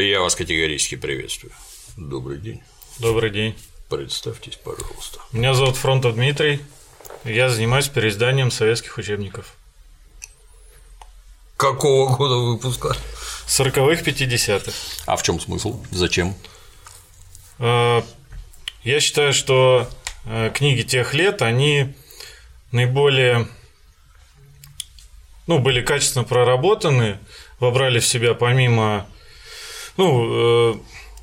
Я вас категорически приветствую. Добрый день. Добрый день. Представьтесь, пожалуйста. Меня зовут Фронтов Дмитрий. Я занимаюсь переизданием советских учебников. Какого года выпуска? 40-х, 50-х. А в чем смысл? Зачем? Э, Я считаю, что э, книги тех лет, они наиболее ну, были качественно проработаны, вобрали в себя помимо, ну, э,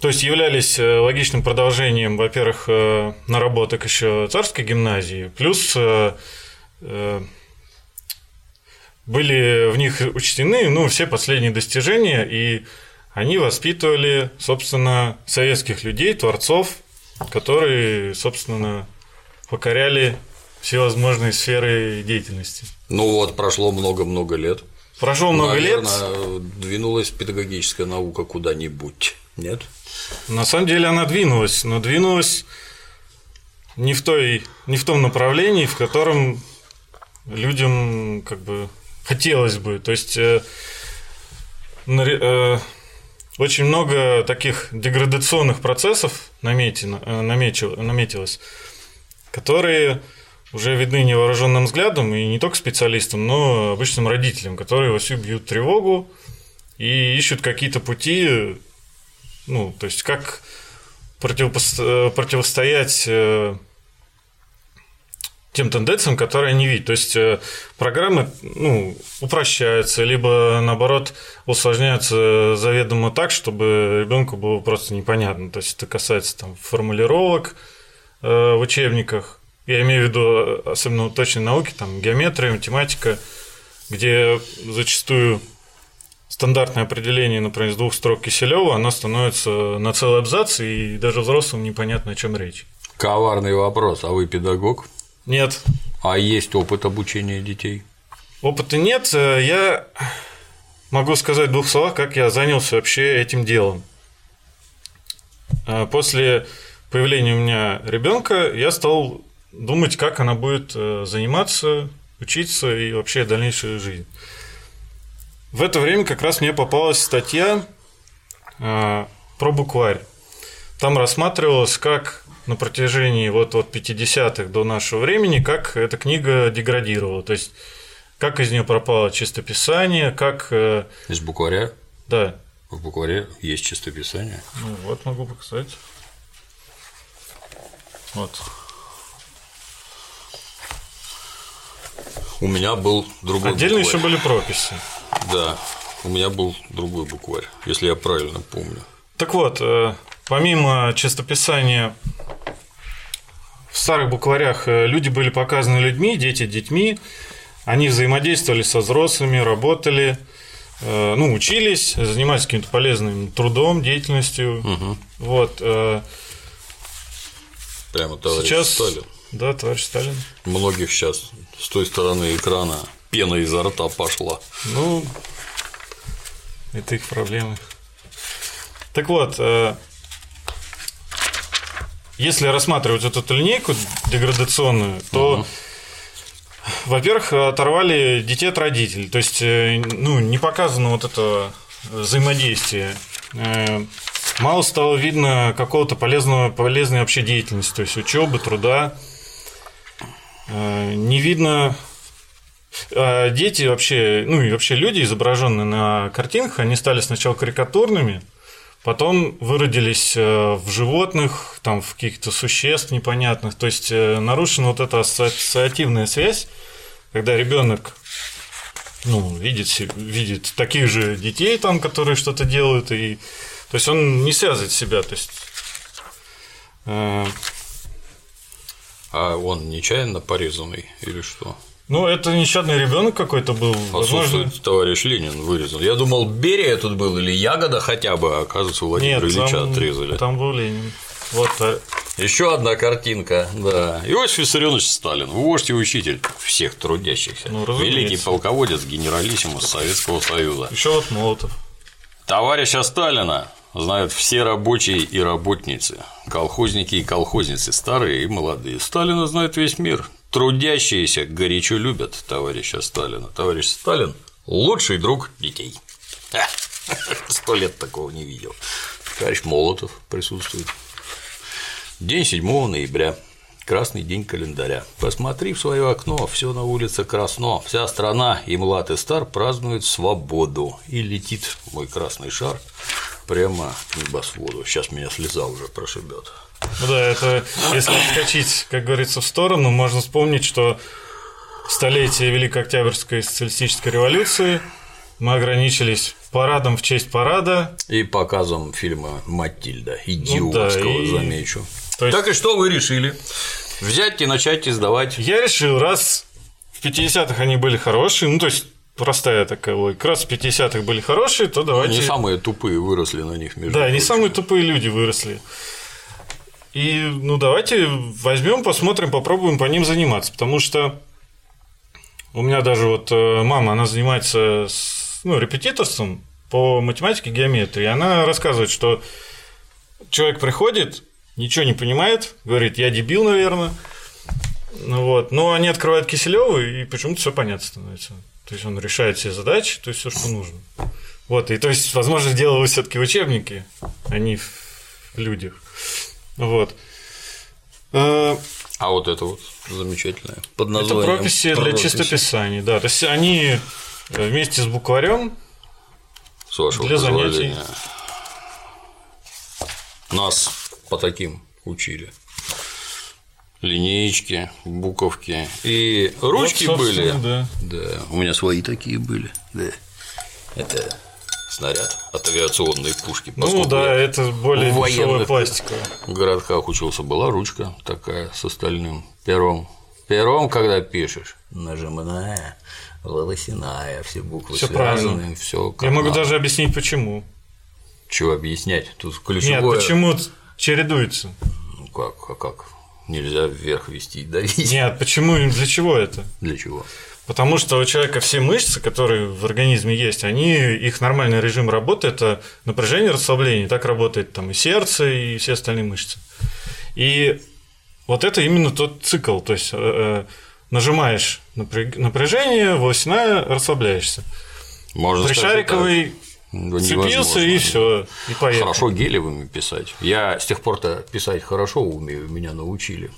то есть являлись э, логичным продолжением, во-первых, э, наработок еще царской гимназии, плюс э, э, были в них учтены ну, все последние достижения, и они воспитывали, собственно, советских людей, творцов, которые, собственно, покоряли всевозможные сферы деятельности. Ну вот, прошло много-много лет. Прошло много Наверное, лет. двинулась педагогическая наука куда-нибудь, нет? На самом деле она двинулась, но двинулась не в, той, не в том направлении, в котором людям как бы хотелось бы. То есть э, э, очень много таких деградационных процессов наметено, э, наметил- наметилось, которые уже видны невооруженным взглядом и не только специалистам, но обычным родителям, которые вовсю бьют тревогу и ищут какие-то пути, ну, то есть как противопос- э, противостоять э, тем тенденциям, которые они видят. То есть э, программы ну, упрощаются, либо наоборот усложняются заведомо так, чтобы ребенку было просто непонятно. То есть это касается там, формулировок в учебниках. Я имею в виду э, особенно точной науки, там геометрия, математика, где зачастую стандартное определение, например, из двух строк Киселева, оно становится на целый абзац, и даже взрослым непонятно, о чем речь. Коварный вопрос. А вы педагог? Нет, А есть опыт обучения детей? опыта нет. Э, Я могу сказать в двух словах, как я занялся вообще этим делом. Э, После появления у меня ребенка я стал думать, как она будет э, заниматься, учиться и вообще дальнейшую жизнь. В это время как раз мне попалась статья э, про букварь. Там рассматривалось, как на протяжении вот от 50-х до нашего времени, как эта книга деградировала. То есть, как из нее пропало чистописание, как... э, Из букваря? Да, В букваре есть чистописание. ну вот могу показать. Вот. У меня был другой Отдельно букварь. еще были прописи. Да, у меня был другой букварь, если я правильно помню. Так вот, э, помимо чистописания в старых букварях э, люди были показаны людьми, дети детьми, они взаимодействовали со взрослыми, работали, э, ну, учились, занимались каким-то полезным трудом, деятельностью. Мгм. Вот. Прямо товарищ Сейчас, Сталин. Да, товарищ Сталин. Многих сейчас с той стороны экрана пена изо рта пошла. Ну, это их проблемы. Так вот, э, если рассматривать вот эту линейку деградационную, то, во-первых, оторвали детей от родителей. То есть, э, ну, не показано вот это взаимодействие. Э, Мало стало видно какого-то полезного, полезной вообще деятельности, то есть учебы, труда. Э, Не видно а дети вообще, ну и вообще люди, изображенные на картинках, они стали сначала карикатурными, потом выродились э, в животных, там, в каких-то существ непонятных. То есть э, нарушена вот эта ассоциативная связь, когда ребенок ну, видит, видит таких же детей, там, которые что-то делают, и то есть он не связывает себя. То есть, э, А он нечаянно порезанный или что? ну, это нещадный ребенок какой-то был. Возможно, Отсутствует товарищ Ленин вырезан. Я думал, Берия тут был или Ягода хотя бы, а оказывается, Владимира нет, Ильича там, отрезали. там был Ленин. Вот, а- Еще одна картинка, да. Иосиф Виссарионович Сталин, вождь и учитель всех трудящихся. Ну, разумеется. Великий полководец, генералиссимус Советского Союза. еще вот Молотов. Товарища Сталина знают все рабочие и работницы, колхозники и колхозницы, старые и молодые. Сталина знает весь мир. Трудящиеся горячо любят товарища Сталина. Товарищ Сталин – лучший друг детей. Сто лет такого не видел. Товарищ Молотов присутствует. День 7 ноября. Красный день календаря. Посмотри в свое окно, все на улице красно, вся страна, и млад, и стар празднуют свободу. И летит мой красный шар прямо к небосводу. Сейчас меня слеза уже прошибет. Ну да, это если отскочить, как говорится, в сторону, можно вспомнить, что столетие Великой Октябрьской социалистической революции мы ограничились парадом в честь парада. И показом фильма «Матильда», идиотского, ну, да, и... замечу. есть... Так и что вы решили? Взять и начать издавать? Я решил, раз в 50-х они были хорошие, ну, то есть простая такая логика. Раз в 50-х были хорошие, то давайте… Не самые тупые выросли на них, между Да, прочим. не самые тупые люди выросли. И, ну, давайте возьмем, посмотрим, попробуем по ним заниматься, потому что у меня даже вот э, мама, она занимается с, ну, репетиторством по математике, геометрии. Она рассказывает, что человек приходит, ничего не понимает, говорит, я дебил, наверное. Ну вот, но они открывают Киселеву, и почему-то все понятно становится. То есть он решает все задачи, то есть все, что нужно. Вот, и то есть, возможно, дело все-таки в учебнике, а не в людях. Вот. А, а вот это вот замечательное под названием Это прописи, прописи. для чистописания, да. То есть они э, вместе с букварем с вашего для занятий. Нас по таким учили. Линеечки, буковки. И ручки вот, были. Да. да. У меня свои такие были. Да. Это снаряд от авиационной пушки. Ну да, это более дешевая пластиковая. В городках учился, была ручка такая с остальным пером. Пером, когда пишешь, нажимная, волосяная, все буквы все связаны, все. Я могу даже объяснить, почему. Чего объяснять? Тут ключевое. Нет, почему чередуется? Ну как, а как? Нельзя вверх вести и давить. Нет, почему? Для чего это? Для чего? Потому что у человека все мышцы, которые в организме есть, они, их нормальный режим работы – это напряжение, расслабление. Так работает там и сердце, и все остальные мышцы. И вот это именно тот цикл. То есть э, э, нажимаешь напряжение, волосяная, расслабляешься. Можно Пришариковый да цепился и все, и поехал. Хорошо гелевыми писать. Я с тех пор-то писать хорошо умею, меня научили.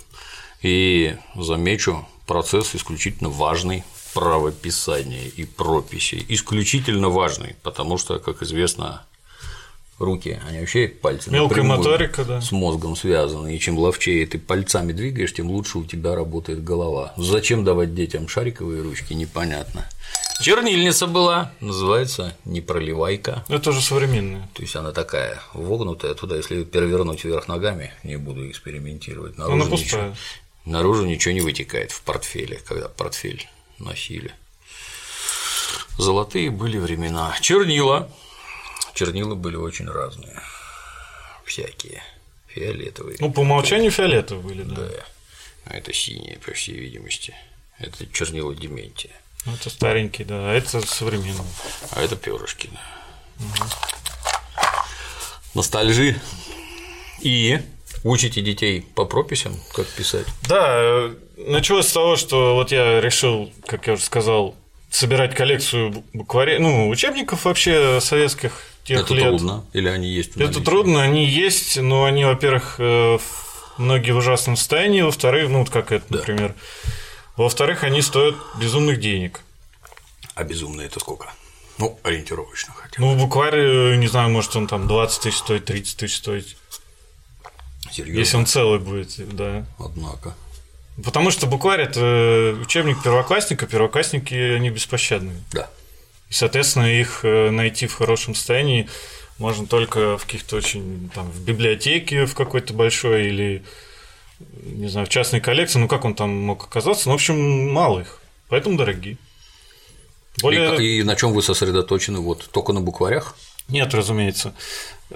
И замечу, процесс исключительно важный правописания и прописей исключительно важный, потому что, как известно, руки, они вообще пальцы Мелкая моторика, да. с мозгом связаны, и чем ловчее ты пальцами двигаешь, тем лучше у тебя работает голова. Зачем давать детям шариковые ручки, непонятно. Чернильница была, называется непроливайка. Это уже современная. То есть она такая вогнутая, туда если перевернуть вверх ногами, не буду экспериментировать. Наружу, она пустая. Ничего, наружу ничего не вытекает в портфеле, когда портфель носили. Золотые были времена. Чернила. Чернила были очень разные. Всякие. Фиолетовые. Ну, по умолчанию фиолетовые были, да. Да. А это синие, по всей видимости. Это чернила Дементия. Ну, это старенький, да, а это современный. А это перышки, да. Угу. Ностальжи. И учите детей по прописям, как писать? Да, началось с того, что вот я решил, как я уже сказал, собирать коллекцию букварей, ну, учебников вообще советских тех Это лет. трудно? Или они есть? Это трудно, они есть, но они, во-первых, э, многие в ужасном состоянии, во-вторых, ну, вот как это, да. например. Во-вторых, они стоят безумных денег. А безумные это сколько? Ну, ориентировочно хотя бы. Ну, букварь, не знаю, может, он там 20 тысяч стоит, 30 тысяч стоит. Серьезно? Если он целый будет, да. Однако. Потому что букварь это учебник первоклассника, первоклассники они беспощадные. Да. И, соответственно, их э, найти в хорошем состоянии можно только в каких-то очень там в библиотеке в какой-то большой или не знаю, в частной коллекции, ну как он там мог оказаться, ну, в общем, мало их, поэтому дорогие. Более... И, и на чем вы сосредоточены? Вот только на букварях? Нет, разумеется.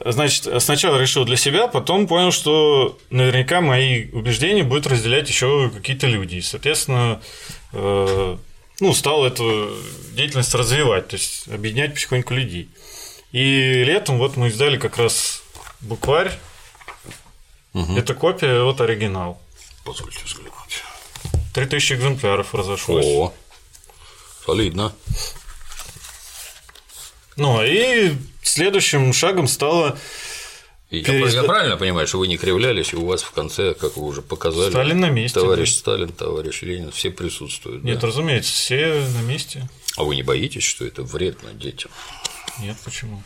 Значит, сначала решил для себя, потом понял, что наверняка мои убеждения будут разделять еще какие-то люди. И, соответственно, э, ну, стал эту деятельность развивать, то есть объединять потихоньку людей. И летом вот мы издали как раз букварь. Угу. Это копия, вот оригинал. Позвольте взглянуть. 3000 экземпляров разошлось. О, солидно. Ну, и следующим шагом стало я, Переизда- я правильно понимаю, что вы не кривлялись, и у вас в конце, как вы уже показали, Сталин на месте, товарищ Сталин, товарищ Ленин, все присутствуют. Нет, да? разумеется, все на месте. А вы не боитесь, что это вредно детям? Нет, почему?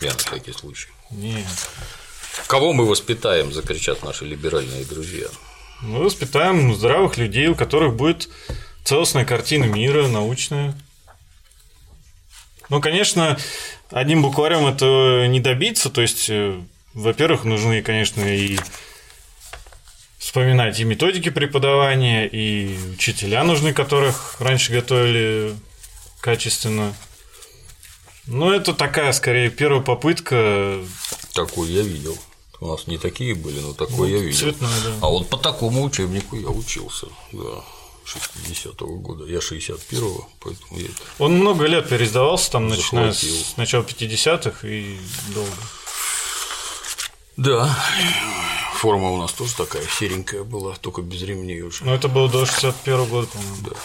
Я на всякий случай. Нет. Кого мы воспитаем, закричат наши либеральные друзья. Мы воспитаем здравых людей, у которых будет целостная картина мира, научная. Ну, конечно, одним букварем это не добиться. То есть, э, во-первых, нужны, конечно, и вспоминать и методики преподавания, и учителя нужны, которых раньше готовили качественно. Но это такая, скорее, первая попытка. Такой я видел. У нас не такие были, но такой я видел. цветной, да. А вот по такому учебнику я учился, да, 60-го года. Я 61-го, поэтому я это Он много лет переиздавался, там, начиная Захватил. с начала 50-х и долго. Да, форма у нас тоже такая серенькая была, только без ремней уже. Но это было до 61 года, по-моему. Да.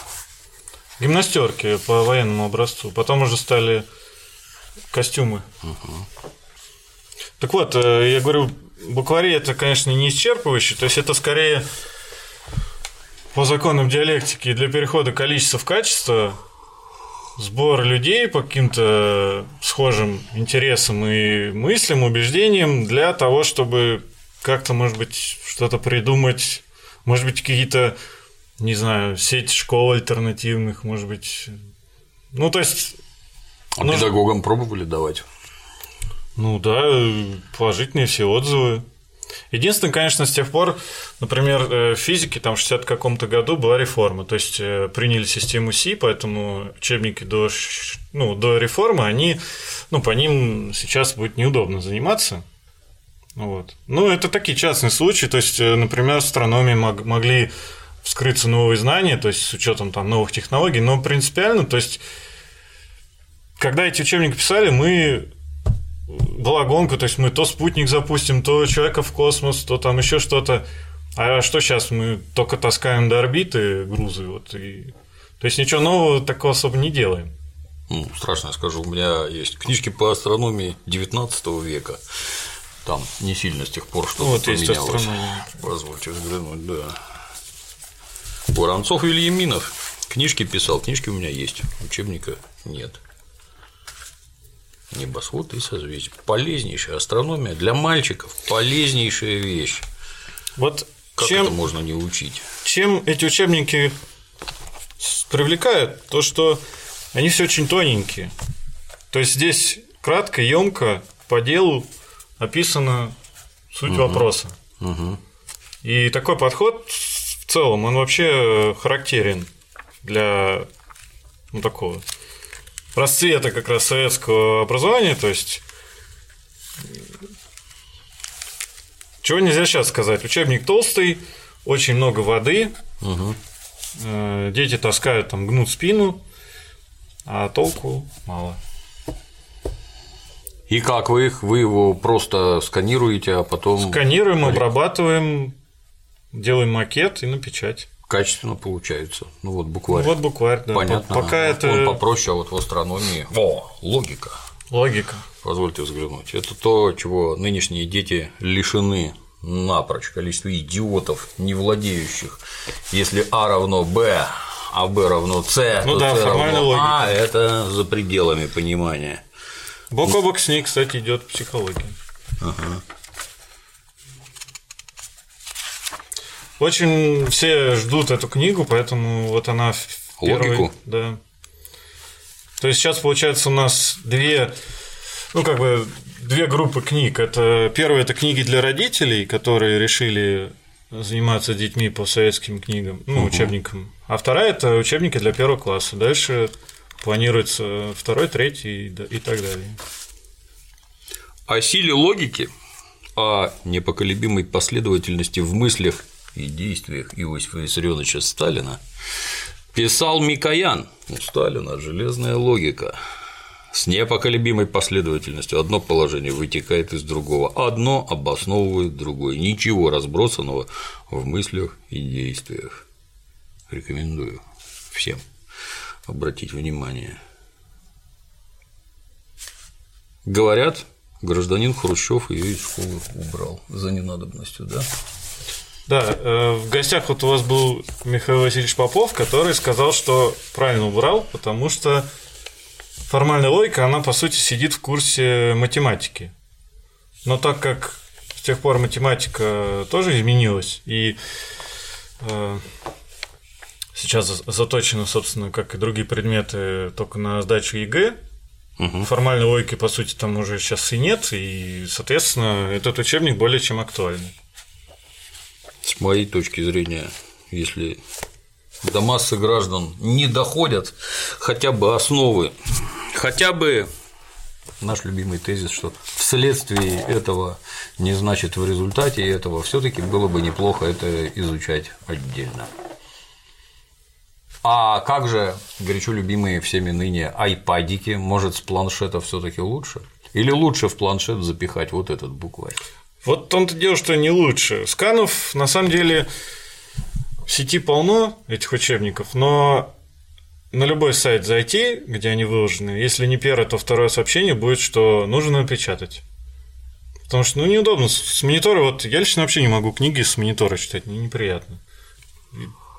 Гимнастерки по военному образцу. Потом уже стали костюмы. Так вот, э, я говорю, буквари это, конечно, не исчерпывающе, то есть это скорее по законам диалектики для перехода количества в качество сбор людей по каким-то схожим интересам и мыслям, убеждениям для того, чтобы как-то, может быть, что-то придумать, может быть, какие-то, не знаю, сеть школ альтернативных, может быть. Ну, то есть, А Нужно- педагогам пробовали давать? ну да, положительные все отзывы. Единственное, конечно, с тех пор, например, э, в физике там в 60 каком-то году была реформа, то есть э, приняли систему Си, поэтому учебники до, ну, до реформы, они, ну, по ним сейчас будет неудобно заниматься. Вот. Ну, это такие частные случаи, то есть, э, например, в астрономии мог- могли вскрыться новые знания, то есть с учетом там новых технологий, но принципиально, то есть, когда эти учебники писали, мы была гонка, то есть мы то спутник запустим, то человека в космос, то там еще что-то. А что сейчас мы только таскаем до орбиты грузы, вот и то есть ничего нового такого особо не делаем. Ну, страшно я скажу, у меня есть книжки по астрономии 19 века. Там не сильно с тех пор что-то Вот поменялось. Позвольте взглянуть, да. Воронцов Ильяминов книжки писал, книжки у меня есть, учебника нет. Небосвод и созвездие. Полезнейшая астрономия для мальчиков, полезнейшая вещь. Вот Как чем, это можно не учить? чем эти учебники привлекают, то что они все очень тоненькие. То есть здесь кратко, емко, по делу описана суть вопроса. Мгм. И такой подход в целом, он вообще характерен для ну, такого расцвета как раз советского образования, то есть чего нельзя сейчас сказать. Учебник толстый, очень много воды, э, дети таскают, там, гнут спину, а толку мало. И как вы их? Вы его просто сканируете, а потом Сканируем, обрабатываем, делаем макет и на печать. Качественно получается. Ну вот Ну, буквально. вот букварь, да. Понятно. Пока Он- это Он попроще, а вот в астрономии. О, логика. логика. Позвольте взглянуть. Это то, чего нынешние дети лишены напрочь. Количество идиотов, не владеющих. Если А равно Б, а Б равно С, Ну то да, формальная равно логика. А, это за пределами понимания. Бок о бок с ней, кстати, идет психология. Очень все ждут эту книгу, поэтому вот она в первой- Логику? Да. То есть сейчас получается у нас две, ну как бы две группы книг. Это первая это книги для родителей, которые решили заниматься детьми по советским книгам, ну учебникам. А вторая это учебники для первого класса. Дальше планируется второй, третий и так далее. О силе логики, о непоколебимой последовательности в мыслях и действиях Иосифа Виссарионовича Сталина писал Микоян. У Сталина железная логика. С непоколебимой последовательностью одно положение вытекает из другого, одно обосновывает другое, ничего разбросанного в мыслях и действиях. Рекомендую всем обратить внимание. Говорят, гражданин Хрущев ее из школы убрал за ненадобностью, да? Да, э, в гостях вот у вас был Михаил Васильевич Попов, который сказал, что правильно убрал, потому что формальная логика, она по сути сидит в курсе математики. Но так как с тех пор математика тоже изменилась, и э, сейчас заточена, собственно, как и другие предметы, только на сдачу ЕГЭ, Угу. Формальной логики, по сути, там уже сейчас и нет, и, соответственно, этот учебник более чем актуальный. С моей точки зрения, если до массы граждан не доходят хотя бы основы, хотя бы наш любимый тезис, что вследствие этого не значит в результате этого, все-таки было бы неплохо это изучать отдельно. А как же горячо любимые всеми ныне айпадики? Может, с планшета все таки лучше? Или лучше в планшет запихать вот этот букварь? Вот в том-то дело, что не лучше. Сканов, на самом деле, в сети полно этих учебников, но на любой сайт зайти, где они выложены, если не первое, то второе сообщение будет, что нужно напечатать. Потому что, ну, неудобно. С монитора, вот я лично вообще не могу книги с монитора читать, мне неприятно.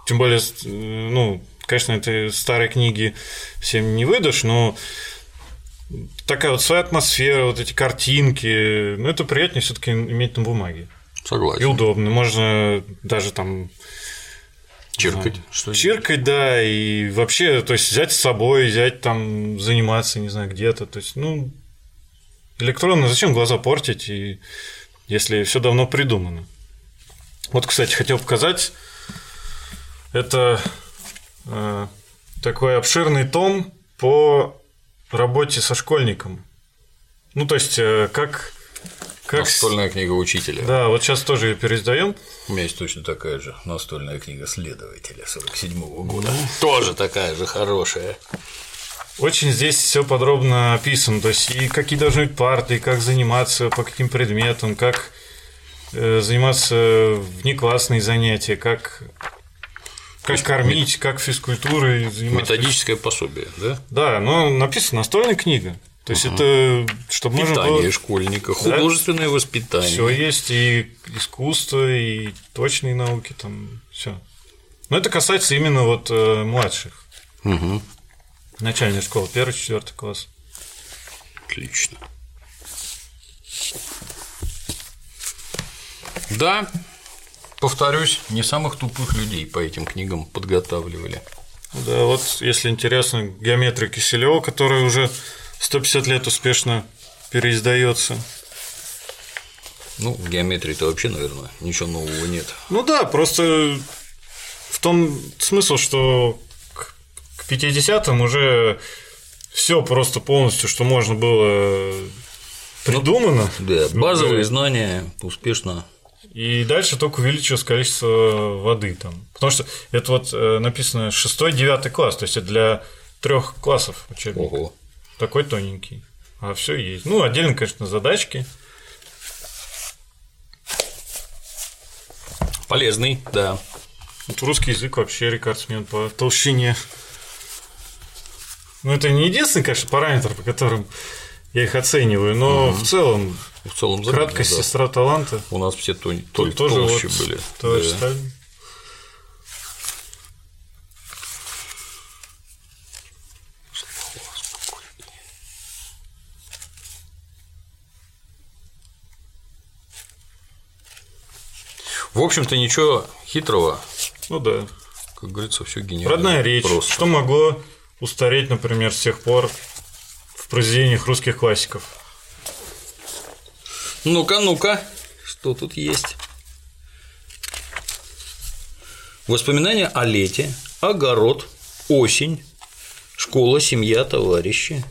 Тем более, ну, Конечно, это старые книги всем не выдашь, но такая вот своя атмосфера, вот эти картинки, ну, это приятнее все таки иметь на бумаге. Согласен. И удобно. Можно даже там Чиркать. Что Чиркать, да, и вообще, то есть взять с собой, взять там, заниматься, не знаю, где-то. То есть, ну, электронно зачем глаза портить, и если все давно придумано. Вот, кстати, хотел показать. Это Э, такой обширный том по работе со школьником. Ну, то есть, э, как... как... Настольная книга учителя. Да, вот сейчас тоже ее переиздаем. У меня есть точно такая же настольная книга следователя 47-го года. Ну, тоже такая же хорошая. Очень здесь все подробно описано, то есть и какие должны быть парты, и как заниматься, по каким предметам, как э, заниматься внеклассные занятия, как как кормить, как физкультурой заниматься. Методическое пособие, да? Да, но написано настольная книга. То есть угу. это чтобы Питание можно было... школьника, художественное да? воспитание. Все есть и искусство, и точные науки, там все. Но это касается именно вот э, младших. Угу. Начальная школа, первый, четвертый класс. Отлично. Да, повторюсь, не самых тупых людей по этим книгам подготавливали. Да, вот если интересно, геометрия Киселева, которая уже 150 лет успешно переиздается. Ну, в геометрии-то вообще, наверное, ничего нового нет. Ну да, просто в том смысл, что к 50-м уже все просто полностью, что можно было придумано. Ну, да, базовые знания успешно и дальше только увеличилось количество воды там. Потому что это вот э, написано 6-9 класс, то есть это для трех классов учебник. Ого. Такой тоненький. А все есть. Ну, отдельно, конечно, задачки. Полезный, да. Вот русский язык вообще рекордсмен по толщине. Ну, это не единственный, конечно, параметр, по которым я их оцениваю, но угу. в целом в целом заметно, краткость да. сестра таланта. У нас все то, то, тоже толще вот были. Товарищ да. Сталин. В общем-то, ничего хитрого. Ну да. Как говорится, все гениально. Родная речь. Просто. Что могло устареть, например, с тех пор произведениях русских классиков? Ну-ка, ну-ка, что тут есть? Воспоминания о лете, огород, осень, школа, семья, товарищи,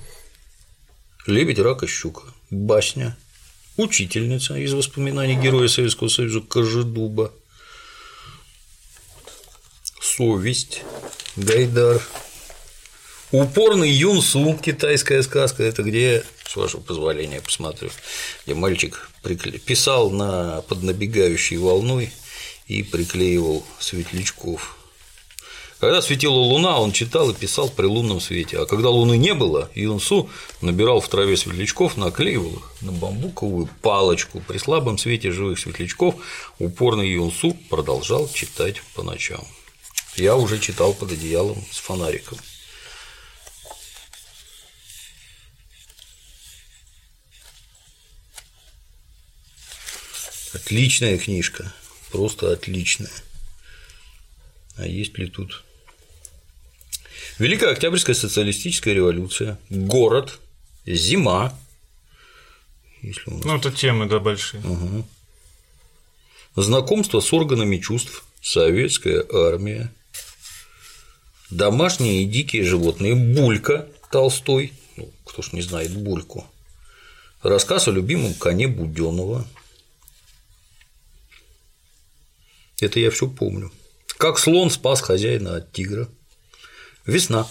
лебедь, рак и щука, басня, учительница из воспоминаний героя Советского Союза Кожедуба, совесть, Гайдар, упорный Юнсу, китайская сказка, это где с вашего позволения посмотрю, где мальчик писал на, под набегающей волной и приклеивал светлячков Когда светила луна, он читал и писал при лунном свете, а когда луны не было, Юнсу набирал в траве светлячков, наклеивал их на бамбуковую палочку. При слабом свете живых светлячков упорный Юнсу продолжал читать по ночам. Я уже читал под одеялом с фонариком. Отличная книжка, просто отличная. А есть ли тут? Великая Октябрьская социалистическая революция, город, зима. Если нас... Ну, это темы, да, большие. Угу. Знакомство с органами чувств, советская армия, домашние и дикие животные, Булька Толстой, ну, кто ж не знает Бульку, рассказ о любимом коне Буденова. Это я все помню. Как слон спас хозяина от тигра. Весна.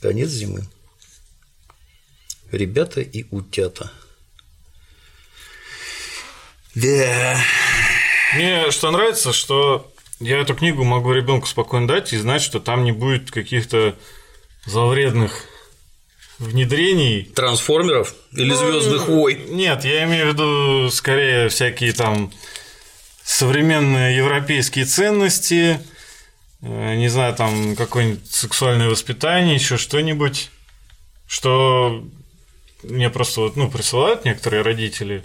Конец зимы. Ребята и утята. Да. Мне что нравится, что я эту книгу могу ребенку спокойно дать и знать, что там не будет каких-то зловредных внедрений. Трансформеров или ну, звездных войн? Нет, я имею в виду скорее всякие там современные европейские ценности, Э, не знаю, там какое-нибудь сексуальное воспитание, еще что-нибудь, что мне просто вот, ну, присылают некоторые родители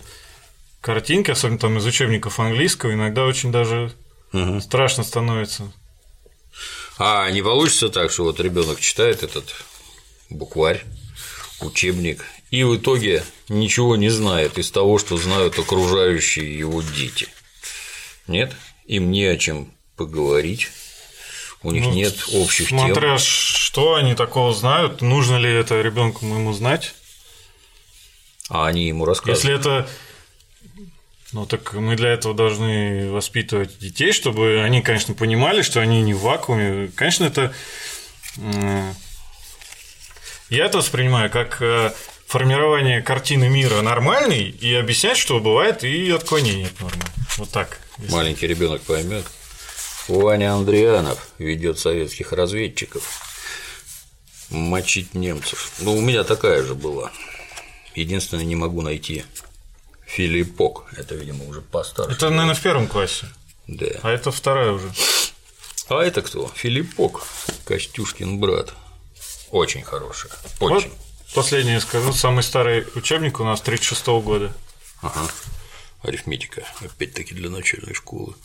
картинки, особенно там из учебников английского, иногда очень даже угу. страшно становится. А не получится так, что вот ребенок читает этот букварь, учебник, и в итоге ничего не знает из того, что знают окружающие его дети. Нет? Им не о чем поговорить у них ну, нет общих смотря тем. Смотря что они такого знают, нужно ли это ребенку моему знать. А они ему рассказывают. Если это ну так мы для этого должны воспитывать детей, чтобы они, конечно, понимали, что они не в вакууме. Конечно, это я это воспринимаю как э, формирование картины мира нормальный и объяснять, что бывает и отклонение от нормы. Вот так. Если... Маленький ребенок поймет. Ваня Андрианов ведет советских разведчиков мочить немцев. Ну, у меня такая же была. Единственное, не могу найти Филиппок. Это, видимо, уже постарше. Это, наверное, в первом классе. Да. А это вторая уже. А это кто? Филиппок, Костюшкин брат. Очень хорошая. Очень. Вот последнее скажу. Самый старый учебник у нас 36 -го года. Ага. Арифметика. Опять-таки для начальной школы.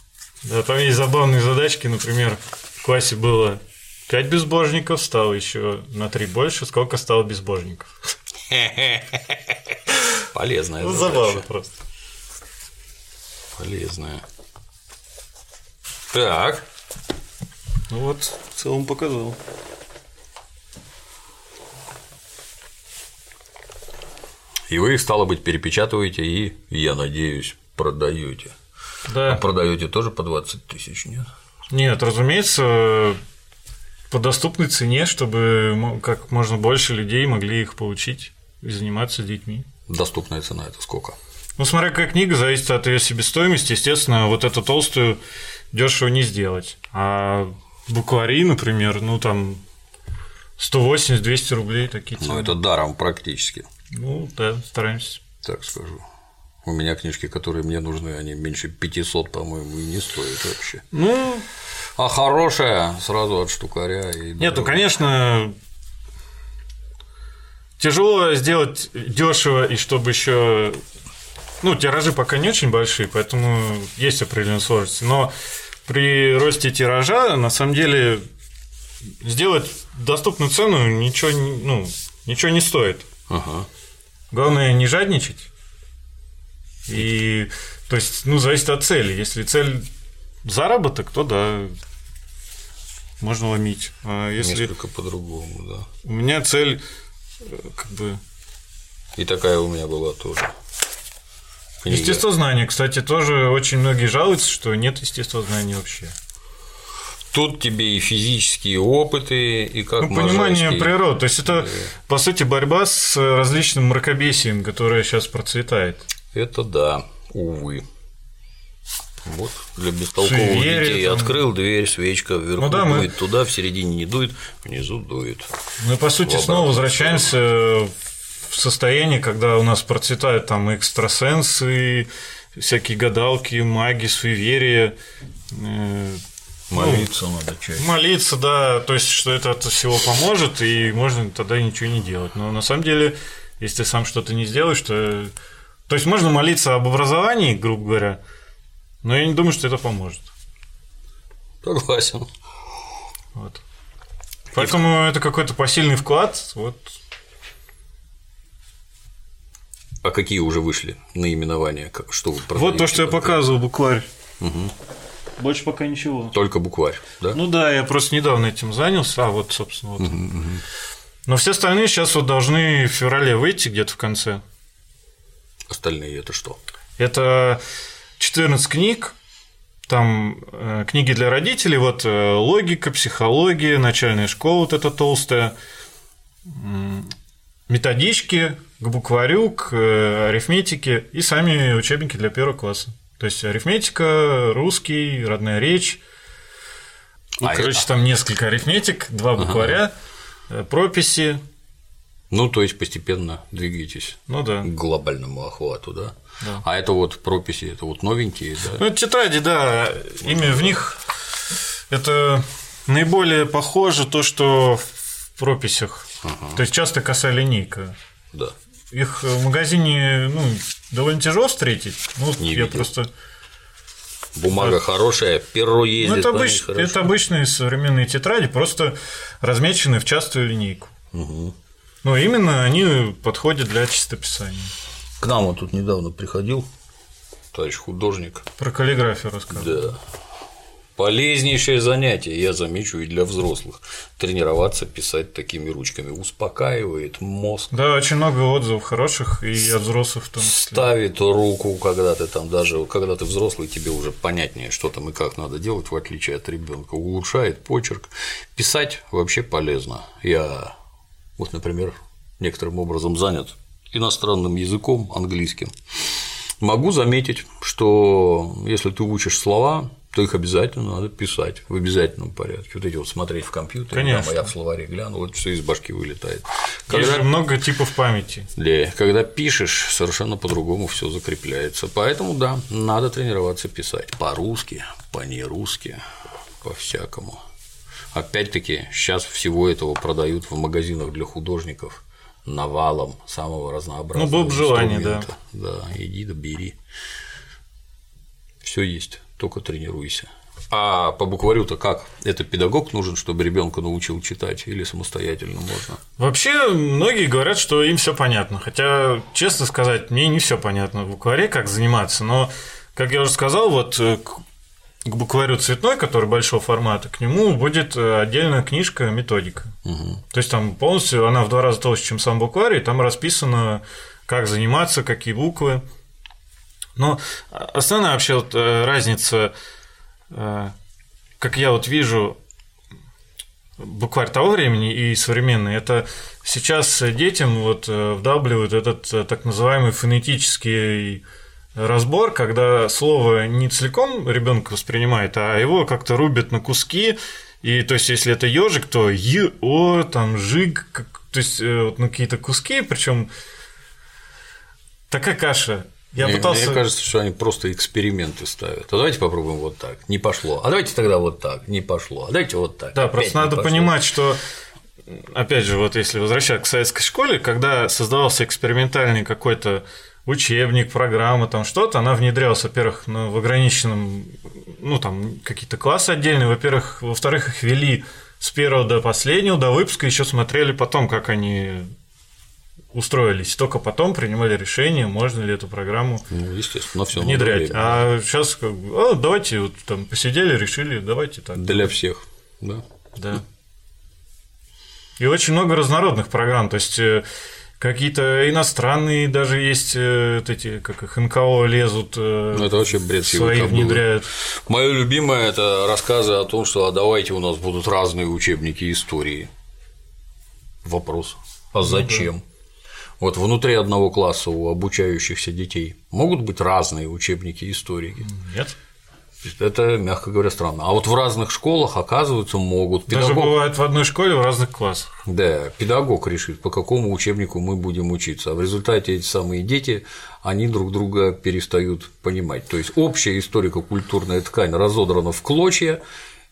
Да, там есть забавные задачки, например, в классе было 5 безбожников, стало еще на 3 больше, сколько стало безбожников? Полезная ну, забавно просто. Полезная. Так. Ну вот, в целом показал. И вы их, стало быть, перепечатываете и, я надеюсь, продаете. Да. А продаете тоже по 20 тысяч, нет? Нет, разумеется, по доступной цене, чтобы как можно больше людей могли их получить и заниматься детьми. Доступная цена это сколько? Ну, смотря какая книга, зависит от ее себестоимости. Естественно, вот эту толстую дешево не сделать. А буквари, например, ну там 180-200 рублей такие цены. Ну, это даром практически. Ну, да, стараемся. Так скажу. У меня книжки, которые мне нужны, они меньше 500, по-моему, и не стоят вообще. Ну, а хорошая сразу от штукаря. И Нет, ну, конечно, тяжело сделать дешево и чтобы еще ну, тиражи пока не очень большие, поэтому есть определенные сложности. Но при росте тиража, на самом деле, сделать доступную цену ничего, ну, ничего не стоит. Ага. Главное не жадничать и, то есть, ну, зависит от цели. Если цель заработок, то да, можно ломить. А если... Несколько по-другому, да. У меня цель, э, как бы... И такая у меня была тоже. Книга. Естествознание, кстати, тоже очень многие жалуются, что нет естествознания вообще. Тут тебе и физические опыты, и как ну, понимание природы. То есть это, по сути, борьба с различным мракобесием, которое сейчас процветает. Это да, увы. Вот для бестолковых Суеверие детей там. открыл дверь, свечка вверху Ну да, мы- дует туда, в середине не дует, внизу дует. Мы, по сути, снова возвращаемся в состояние, когда у нас процветают там экстрасенсы, всякие гадалки, маги, суеверия. Э, Молиться надо чаще. Молиться, да, то есть, что это от всего поможет, и можно тогда ничего не делать. Но на самом деле, если ты сам что-то не сделаешь, то... То есть, можно молиться об образовании, грубо говоря, но я не думаю, что это поможет. Согласен. Вот. Поэтому это какой-то посильный вклад. Вот. А какие уже вышли наименования? Что вы вот то, что я показывал, букварь. Больше пока ничего. Только букварь, да? Ну да, я просто недавно этим занялся. А, вот, собственно, вот. Но все остальные сейчас вот должны в феврале выйти где-то в конце. Остальные это что? Это 14 книг, там э, книги для родителей, вот э, логика, психология, начальная школа, вот эта толстая, м, методички к букварю, к э, арифметике и сами учебники для первого класса. То есть арифметика, русский, родная речь. Ну, А короче, это- там несколько арифметик, два букваря, э, прописи. Ну, то есть постепенно двигаетесь Ну да. к глобальному охвату, да? Да. А это вот прописи, это вот новенькие, да? Ну, это тетради, да, ими в них это наиболее похоже то, что в прописях. То есть часто косая линейка. Да. Их в магазине ну, довольно тяжело встретить. Ну, Не я видел. просто. Бумага хорошая, перо Ну, ездит, это, по ней обыч- это обычные современные тетради, просто размечены в частую линейку. Но именно они подходят для чистописания. К нам он тут недавно приходил, товарищ художник. Про каллиграфию рассказываю. Да. Полезнейшее занятие, я замечу, и для взрослых. Тренироваться писать такими ручками успокаивает мозг, Да, очень много отзывов хороших и от взрослых в том числе. ставит руку, когда ты там даже, когда ты взрослый, тебе уже понятнее, что там и как надо делать, в отличие от ребенка, улучшает почерк. Писать вообще полезно. Я вот, например, некоторым образом занят иностранным языком, английским. Могу заметить, что если ты учишь слова, то их обязательно надо писать в обязательном порядке. Вот эти вот смотреть в компьютере, Конечно. там, а я в словаре гляну, вот все из башки вылетает. Есть Когда же много типов памяти. да, когда пишешь, совершенно по-другому все закрепляется. Поэтому да, надо тренироваться писать по-русски, по-нерусски, по-всякому. Опять-таки, сейчас всего этого продают в магазинах для художников навалом самого разнообразного. Ну, было бы желание, да. Да, иди да бери. Все есть, только тренируйся. А по букварю-то как? Это педагог нужен, чтобы ребенка научил читать, или самостоятельно можно? Вообще, многие говорят, что им все понятно. Хотя, честно сказать, мне не все понятно в букваре, как заниматься. Но, как я уже сказал, вот э, к букварю цветной, который большого формата, к нему будет э, отдельная книжка методика. То есть там полностью она в два раза толще, чем сам букварь, и там расписано, как заниматься, какие буквы. Но основная вообще вот э, разница, э, как я вот вижу, букварь того времени и современный, это сейчас детям вот э, вдавливают этот так называемый фонетический разбор, когда слово не целиком ребенок воспринимает, а его как-то рубят на куски. И то есть, если это ежик, то й, о, там жиг, как- то есть вот на какие-то куски, причем такая каша. Я мне, пытался. мне кажется, что они просто эксперименты ставят. А давайте попробуем вот так. Не пошло. А давайте тогда вот так. Не пошло. А давайте вот так. Да, Опять просто надо пошло. понимать, что опять же, вот если возвращаться к советской школе, когда создавался экспериментальный какой-то учебник, программа, там что-то, она внедрялась, во-первых, ну, в ограниченном, ну, там, какие-то классы отдельные, во-первых, во-вторых, их вели с первого до последнего, до выпуска, еще смотрели потом, как они устроились, только потом принимали решение, можно ли эту программу Ну, естественно, все внедрять. А сейчас как бы, «А, давайте вот там посидели, решили, давайте так. Для всех. Да. Да. И очень много разнородных программ, то есть э, какие-то иностранные даже есть э, вот эти, как их НКО лезут, э, Ну, это вообще бред свои внедряют. Мое любимое это рассказы о том, что а давайте у нас будут разные учебники истории. Вопрос. А зачем? Вот внутри одного класса у обучающихся детей могут быть разные учебники истории. Нет? Это, мягко говоря, странно. А вот в разных школах, оказывается, могут. Даже бывает в одной школе в разных классах. Да, педагог решит, по какому учебнику мы будем учиться. А в результате эти самые дети, они друг друга перестают понимать. То есть общая историко-культурная ткань разодрана в клочья,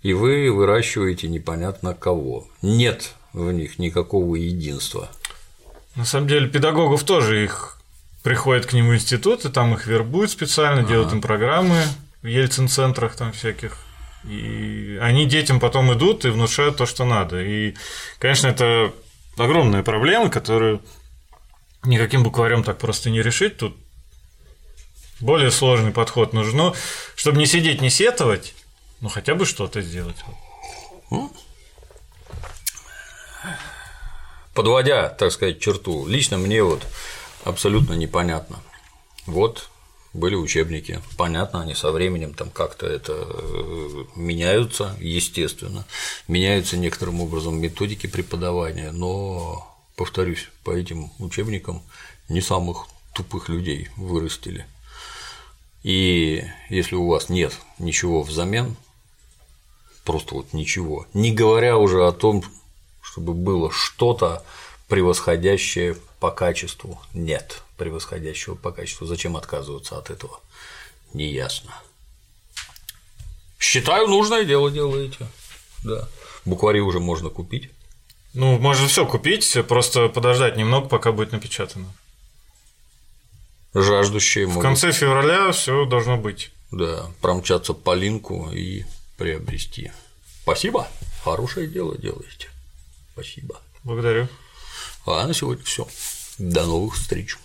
и вы выращиваете непонятно кого. Нет в них никакого единства. На самом деле педагогов тоже их приходят к ним в институт, и там их вербуют специально, ага. делают им программы в Ельцин-центрах там всяких. И они детям потом идут и внушают то, что надо. И, конечно, это огромная проблема, которую никаким букварем так просто не решить. Тут более сложный подход нужен. Но чтобы не сидеть, не сетовать, ну хотя бы что-то сделать. Подводя, так сказать, черту, лично мне вот абсолютно непонятно. Вот были учебники. Понятно, они со временем там как-то это э, меняются, естественно. Меняются некоторым образом методики преподавания, но, повторюсь, по этим учебникам не самых тупых людей вырастили. И если у вас нет ничего взамен, просто вот ничего, не говоря уже о том, чтобы было что-то превосходящее по качеству, нет превосходящего по качеству. Зачем отказываться от этого? Неясно. Считаю, нужное дело делаете. Да. Буквари уже можно купить. Ну, можно все купить, просто подождать немного, пока будет напечатано. Жаждущие могут. В конце февраля все должно быть. Да, промчаться по линку и приобрести. Спасибо. Хорошее дело делаете. Спасибо. Благодарю. А на сегодня все. До новых встреч.